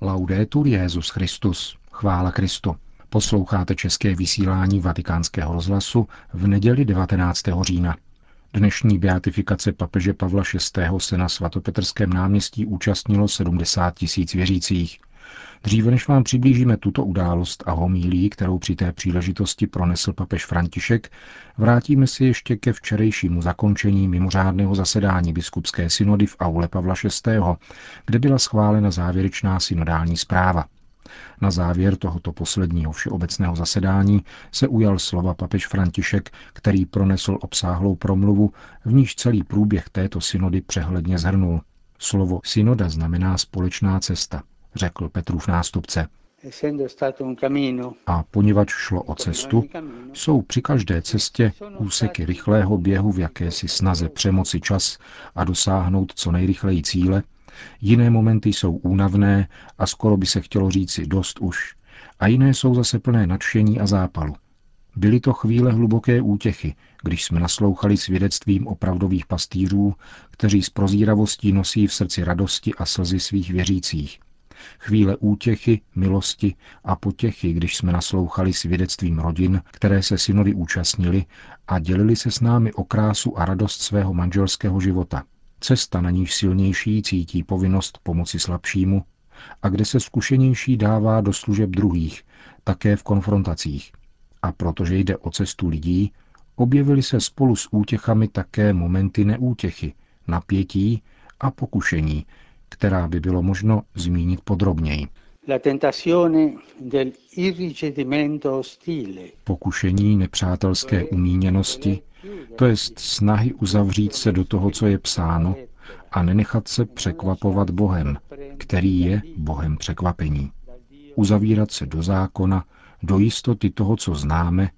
Laudetur Jezus Christus. Chvála Kristu. Posloucháte české vysílání Vatikánského rozhlasu v neděli 19. října. Dnešní beatifikace papeže Pavla VI. se na svatopetrském náměstí účastnilo 70 tisíc věřících. Dříve než vám přiblížíme tuto událost a homílí, kterou při té příležitosti pronesl papež František, vrátíme si ještě ke včerejšímu zakončení mimořádného zasedání biskupské synody v aule Pavla VI., kde byla schválena závěrečná synodální zpráva. Na závěr tohoto posledního všeobecného zasedání se ujal slova papež František, který pronesl obsáhlou promluvu, v níž celý průběh této synody přehledně zhrnul. Slovo synoda znamená společná cesta řekl Petrův nástupce. A poněvadž šlo o cestu, jsou při každé cestě úseky rychlého běhu v jakési snaze přemoci čas a dosáhnout co nejrychleji cíle, jiné momenty jsou únavné a skoro by se chtělo říci dost už, a jiné jsou zase plné nadšení a zápalu. Byly to chvíle hluboké útěchy, když jsme naslouchali svědectvím opravdových pastýřů, kteří s prozíravostí nosí v srdci radosti a slzy svých věřících chvíle útěchy, milosti a potěchy, když jsme naslouchali svědectvím rodin, které se synody účastnili a dělili se s námi o krásu a radost svého manželského života. Cesta, na níž silnější cítí povinnost pomoci slabšímu a kde se zkušenější dává do služeb druhých, také v konfrontacích. A protože jde o cestu lidí, objevily se spolu s útěchami také momenty neútěchy, napětí a pokušení, která by bylo možno zmínit podrobněji. Pokušení nepřátelské umíněnosti, to jest snahy uzavřít se do toho, co je psáno, a nenechat se překvapovat Bohem, který je Bohem překvapení. Uzavírat se do zákona, do jistoty toho, co známe,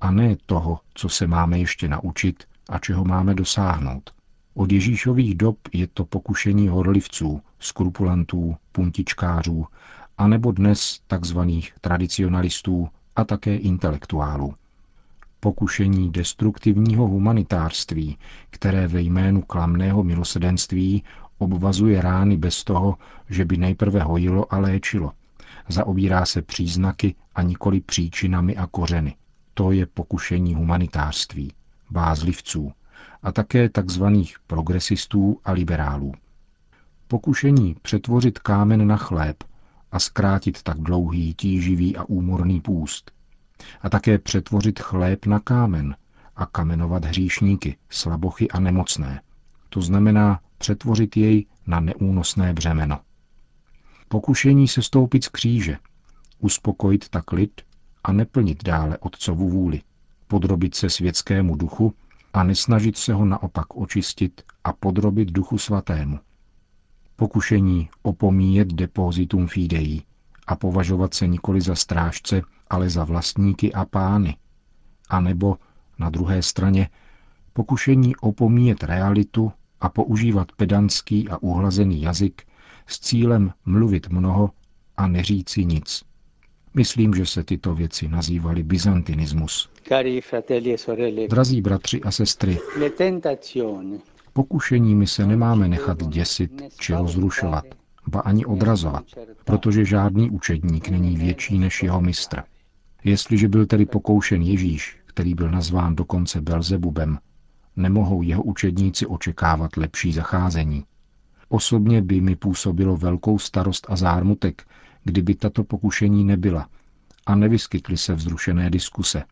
a ne toho, co se máme ještě naučit a čeho máme dosáhnout. Od Ježíšových dob je to pokušení horlivců, skrupulantů, puntičkářů, anebo dnes takzvaných tradicionalistů a také intelektuálů. Pokušení destruktivního humanitárství, které ve jménu klamného milosedenství obvazuje rány bez toho, že by nejprve hojilo a léčilo. Zaobírá se příznaky a nikoli příčinami a kořeny. To je pokušení humanitárství, bázlivců, a také tzv. progresistů a liberálů. Pokušení přetvořit kámen na chléb a zkrátit tak dlouhý, tíživý a úmorný půst. A také přetvořit chléb na kámen a kamenovat hříšníky, slabochy a nemocné. To znamená přetvořit jej na neúnosné břemeno. Pokušení se stoupit z kříže, uspokojit tak lid a neplnit dále otcovu vůli, podrobit se světskému duchu a nesnažit se ho naopak očistit a podrobit duchu svatému. Pokušení opomíjet depozitum fidei a považovat se nikoli za strážce, ale za vlastníky a pány. A nebo na druhé straně pokušení opomíjet realitu a používat pedantský a uhlazený jazyk s cílem mluvit mnoho a neříci nic. Myslím, že se tyto věci nazývaly byzantinismus. E Drazí bratři a sestry, pokušeními se nemáme nechat děsit či rozrušovat, ba ani odrazovat, protože žádný učedník není větší než jeho mistr. Jestliže byl tedy pokoušen Ježíš, který byl nazván dokonce Belzebubem, nemohou jeho učedníci očekávat lepší zacházení. Osobně by mi působilo velkou starost a zármutek, kdyby tato pokušení nebyla a nevyskytly se vzrušené diskuse,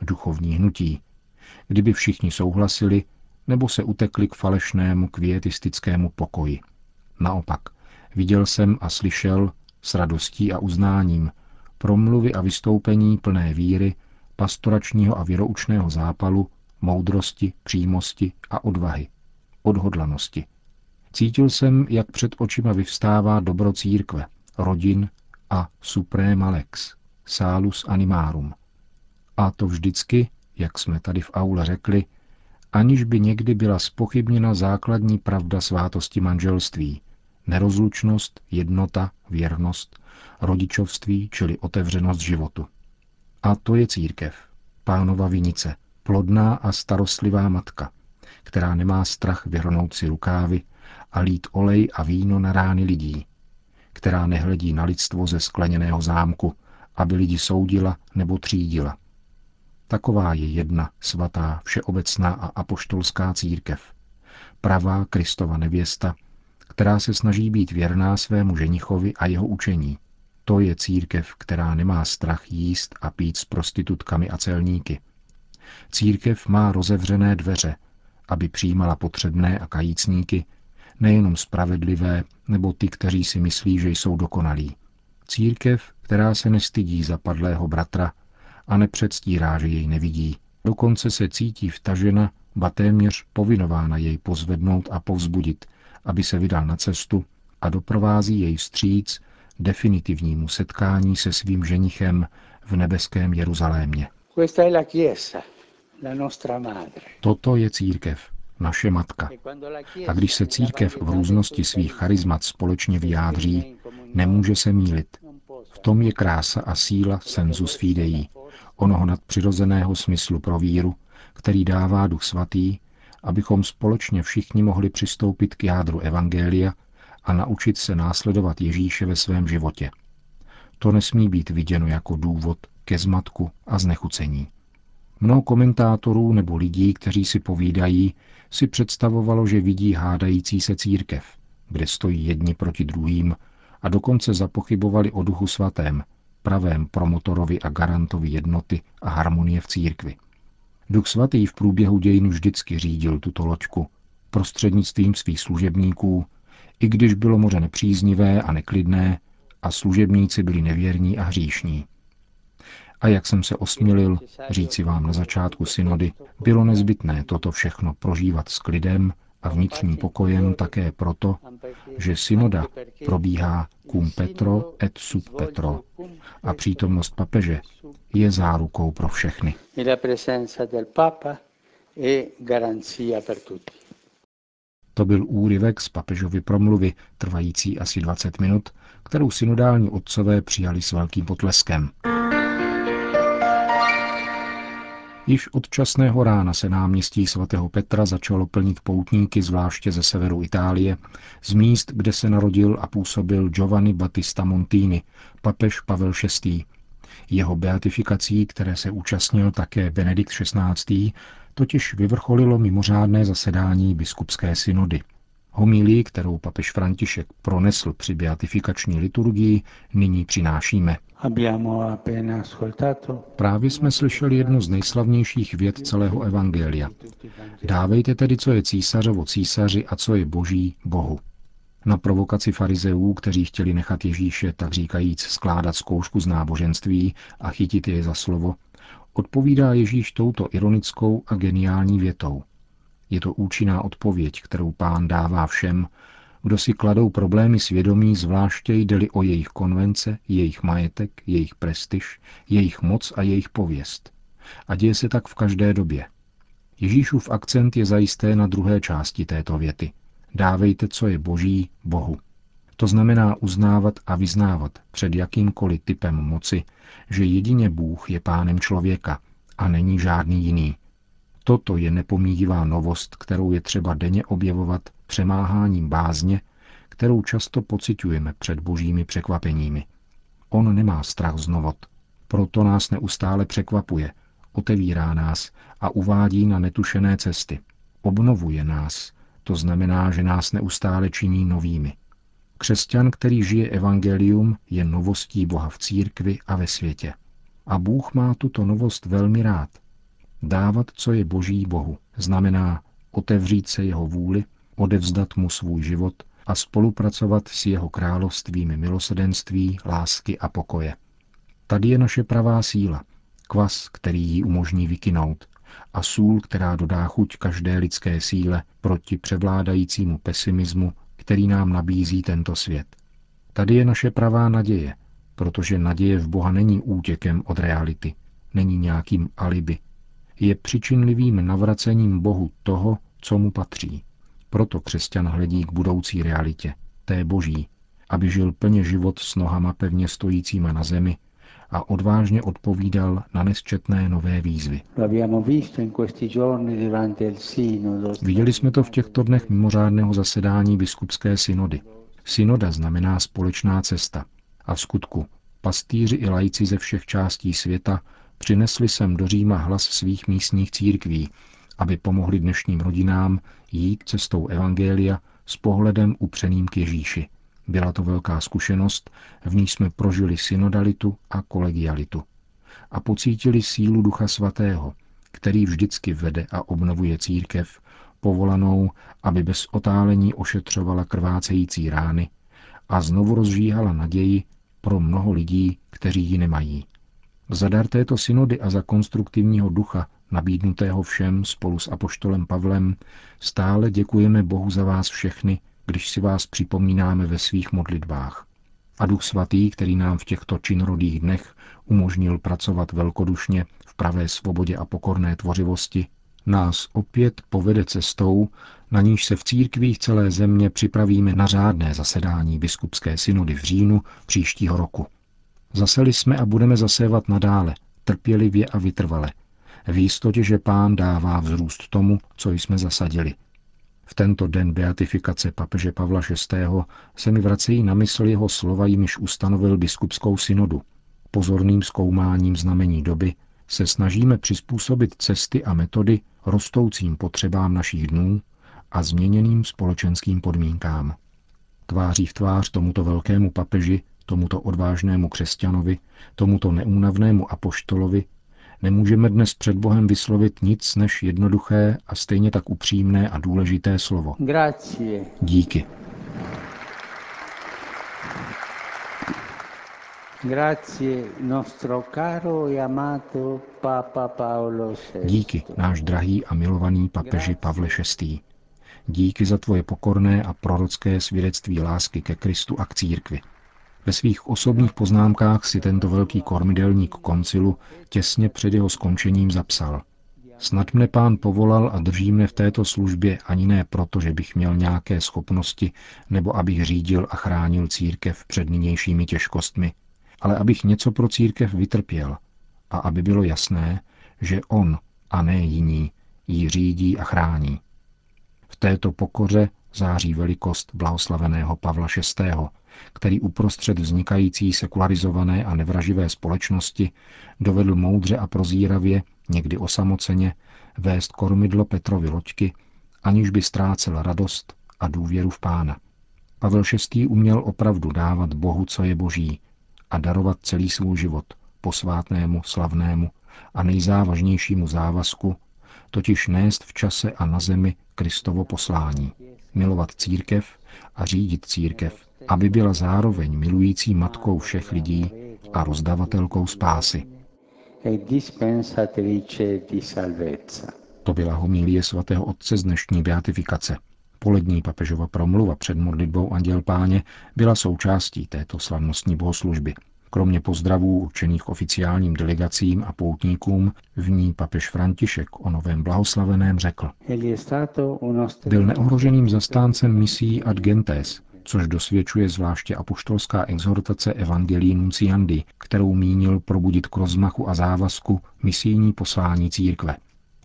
duchovní hnutí, kdyby všichni souhlasili nebo se utekli k falešnému kvietistickému pokoji. Naopak, viděl jsem a slyšel s radostí a uznáním promluvy a vystoupení plné víry, pastoračního a věroučného zápalu, moudrosti, přímosti a odvahy, odhodlanosti. Cítil jsem, jak před očima vyvstává dobro církve, rodin a suprema lex, salus animarum. A to vždycky, jak jsme tady v aule řekli, aniž by někdy byla spochybněna základní pravda svátosti manželství, nerozlučnost, jednota, věrnost, rodičovství, čili otevřenost životu. A to je církev, pánova vinice, plodná a starostlivá matka, která nemá strach vyhrnout si rukávy a lít olej a víno na rány lidí, která nehledí na lidstvo ze skleněného zámku, aby lidi soudila nebo třídila. Taková je jedna svatá, všeobecná a apoštolská církev. Pravá Kristova nevěsta, která se snaží být věrná svému ženichovi a jeho učení. To je církev, která nemá strach jíst a pít s prostitutkami a celníky. Církev má rozevřené dveře, aby přijímala potřebné a kajícníky, nejenom spravedlivé nebo ty, kteří si myslí, že jsou dokonalí. Církev, která se nestydí zapadlého bratra a nepředstírá, že jej nevidí. Dokonce se cítí vtažena, ba téměř povinována jej pozvednout a povzbudit, aby se vydal na cestu a doprovází jej vstříc definitivnímu setkání se svým ženichem v nebeském Jeruzalémě. Toto je církev, naše matka. A když se církev v různosti svých charizmat společně vyjádří, nemůže se mílit. V tom je krása a síla sensus fidei, onoho nadpřirozeného smyslu pro víru, který dává Duch Svatý, abychom společně všichni mohli přistoupit k jádru Evangelia a naučit se následovat Ježíše ve svém životě. To nesmí být viděno jako důvod ke zmatku a znechucení. Mnoho komentátorů nebo lidí, kteří si povídají, si představovalo, že vidí hádající se církev, kde stojí jedni proti druhým a dokonce zapochybovali o duchu svatém, pravém promotorovi a garantovi jednoty a harmonie v církvi. Duch svatý v průběhu dějin vždycky řídil tuto loďku prostřednictvím svých služebníků, i když bylo moře nepříznivé a neklidné a služebníci byli nevěrní a hříšní. A jak jsem se osmilil říci vám na začátku synody, bylo nezbytné toto všechno prožívat s klidem a vnitřním pokojem také proto, že synoda probíhá cum Petro et sub Petro a přítomnost papeže je zárukou pro všechny. To byl úryvek z papežovy promluvy, trvající asi 20 minut, kterou synodální otcové přijali s velkým potleskem. Již od časného rána se náměstí svatého Petra začalo plnit poutníky zvláště ze severu Itálie, z míst, kde se narodil a působil Giovanni Battista Montini, papež Pavel VI. Jeho beatifikací, které se účastnil také Benedikt XVI., totiž vyvrcholilo mimořádné zasedání biskupské synody. Homílii, kterou papež František pronesl při beatifikační liturgii, nyní přinášíme. Právě jsme slyšeli jednu z nejslavnějších věd celého Evangelia. Dávejte tedy, co je císařovo císaři a co je boží Bohu. Na provokaci farizeů, kteří chtěli nechat Ježíše, tak říkajíc, skládat zkoušku z náboženství a chytit je za slovo, odpovídá Ježíš touto ironickou a geniální větou. Je to účinná odpověď, kterou pán dává všem, kdo si kladou problémy svědomí, zvláště jde o jejich konvence, jejich majetek, jejich prestiž, jejich moc a jejich pověst. A děje se tak v každé době. Ježíšův akcent je zajisté na druhé části této věty. Dávejte, co je boží, Bohu. To znamená uznávat a vyznávat před jakýmkoliv typem moci, že jedině Bůh je pánem člověka a není žádný jiný. Toto je nepomíjivá novost, kterou je třeba denně objevovat přemáháním bázně, kterou často pociťujeme před božími překvapeními. On nemá strach z novot, proto nás neustále překvapuje, otevírá nás a uvádí na netušené cesty. Obnovuje nás, to znamená, že nás neustále činí novými. Křesťan, který žije evangelium, je novostí Boha v církvi a ve světě. A Bůh má tuto novost velmi rád. Dávat, co je boží Bohu, znamená otevřít se jeho vůli, odevzdat mu svůj život a spolupracovat s jeho královstvím milosedenství, lásky a pokoje. Tady je naše pravá síla, kvas, který ji umožní vykynout, a sůl, která dodá chuť každé lidské síle proti převládajícímu pesimismu, který nám nabízí tento svět. Tady je naše pravá naděje, protože naděje v Boha není útěkem od reality, není nějakým alibi, je přičinlivým navracením Bohu toho, co mu patří. Proto křesťan hledí k budoucí realitě, té boží, aby žil plně život s nohama pevně stojícíma na zemi a odvážně odpovídal na nesčetné nové výzvy. Viděli jsme to v těchto dnech mimořádného zasedání biskupské synody. Synoda znamená společná cesta. A v skutku pastýři i lajci ze všech částí světa přinesli sem do Říma hlas svých místních církví, aby pomohli dnešním rodinám jít cestou Evangelia s pohledem upřeným k Ježíši. Byla to velká zkušenost, v níž jsme prožili synodalitu a kolegialitu. A pocítili sílu Ducha Svatého, který vždycky vede a obnovuje církev, povolanou, aby bez otálení ošetřovala krvácející rány a znovu rozžíhala naději pro mnoho lidí, kteří ji nemají. Za dar této synody a za konstruktivního ducha, nabídnutého všem spolu s apoštolem Pavlem, stále děkujeme Bohu za vás všechny, když si vás připomínáme ve svých modlitbách. A Duch Svatý, který nám v těchto činorodých dnech umožnil pracovat velkodušně v pravé svobodě a pokorné tvořivosti, nás opět povede cestou, na níž se v církvích celé země připravíme na řádné zasedání biskupské synody v říjnu příštího roku. Zaseli jsme a budeme zasévat nadále, trpělivě a vytrvale, v jistotě, že pán dává vzrůst tomu, co jsme zasadili. V tento den beatifikace papeže Pavla VI. se mi vracejí na mysl jeho slova, jimiž ustanovil biskupskou synodu. Pozorným zkoumáním znamení doby se snažíme přizpůsobit cesty a metody rostoucím potřebám našich dnů a změněným společenským podmínkám. Tváří v tvář tomuto velkému papeži, tomuto odvážnému křesťanovi, tomuto neúnavnému apoštolovi, nemůžeme dnes před Bohem vyslovit nic než jednoduché a stejně tak upřímné a důležité slovo. Grazie. Díky. E Díky, náš drahý a milovaný papeži Pavle VI. Díky za tvoje pokorné a prorocké svědectví lásky ke Kristu a k církvi. Ve svých osobních poznámkách si tento velký kormidelník koncilu těsně před jeho skončením zapsal. Snad mne pán povolal a drží mne v této službě ani ne proto, že bych měl nějaké schopnosti nebo abych řídil a chránil církev před nynějšími těžkostmi, ale abych něco pro církev vytrpěl a aby bylo jasné, že on a ne jiní ji řídí a chrání. V této pokoře září velikost blahoslaveného Pavla VI., který uprostřed vznikající sekularizované a nevraživé společnosti dovedl moudře a prozíravě, někdy osamoceně, vést kormidlo Petrovi loďky, aniž by ztrácel radost a důvěru v pána. Pavel VI. uměl opravdu dávat Bohu, co je boží, a darovat celý svůj život posvátnému, slavnému a nejzávažnějšímu závazku, totiž nést v čase a na zemi Kristovo poslání, milovat církev a řídit církev, aby byla zároveň milující matkou všech lidí a rozdavatelkou spásy. To byla homilie svatého otce z dnešní beatifikace. Polední papežova promluva před modlitbou Anděl Páně byla součástí této slavnostní bohoslužby. Kromě pozdravů určených oficiálním delegacím a poutníkům v ní papež František o novém blahoslaveném řekl. Byl neohroženým zastáncem misí ad gentes, což dosvědčuje zvláště apoštolská exhortace Evangelii Nunciandi, kterou mínil probudit k rozmachu a závazku misijní poslání církve.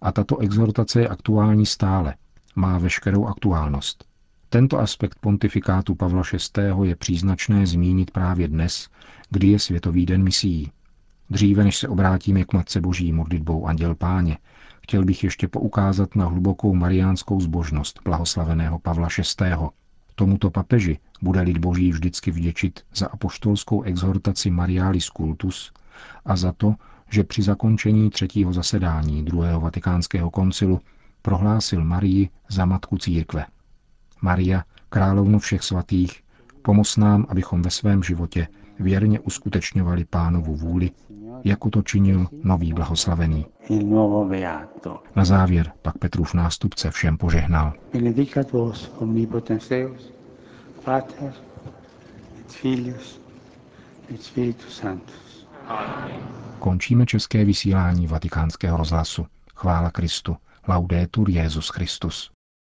A tato exhortace je aktuální stále, má veškerou aktuálnost. Tento aspekt pontifikátu Pavla VI. je příznačné zmínit právě dnes, kdy je Světový den misií. Dříve než se obrátíme k Matce Boží modlitbou Anděl Páně, chtěl bych ještě poukázat na hlubokou mariánskou zbožnost blahoslaveného Pavla VI. Tomuto papeži bude lid boží vždycky vděčit za apoštolskou exhortaci Marialis Cultus a za to, že při zakončení třetího zasedání druhého vatikánského koncilu prohlásil Marii za matku církve. Maria, královnu všech svatých, pomoz nám, abychom ve svém životě věrně uskutečňovali pánovu vůli, jako to činil nový blahoslavený. Na závěr pak Petrův nástupce všem požehnal. Benedicat vos omnipotens Deus, Pater et Filius et Spiritus Sanctus. Končíme české vysílání vatikánského rozhlasu. Chvála Kristu. Laudetur Jezus Christus.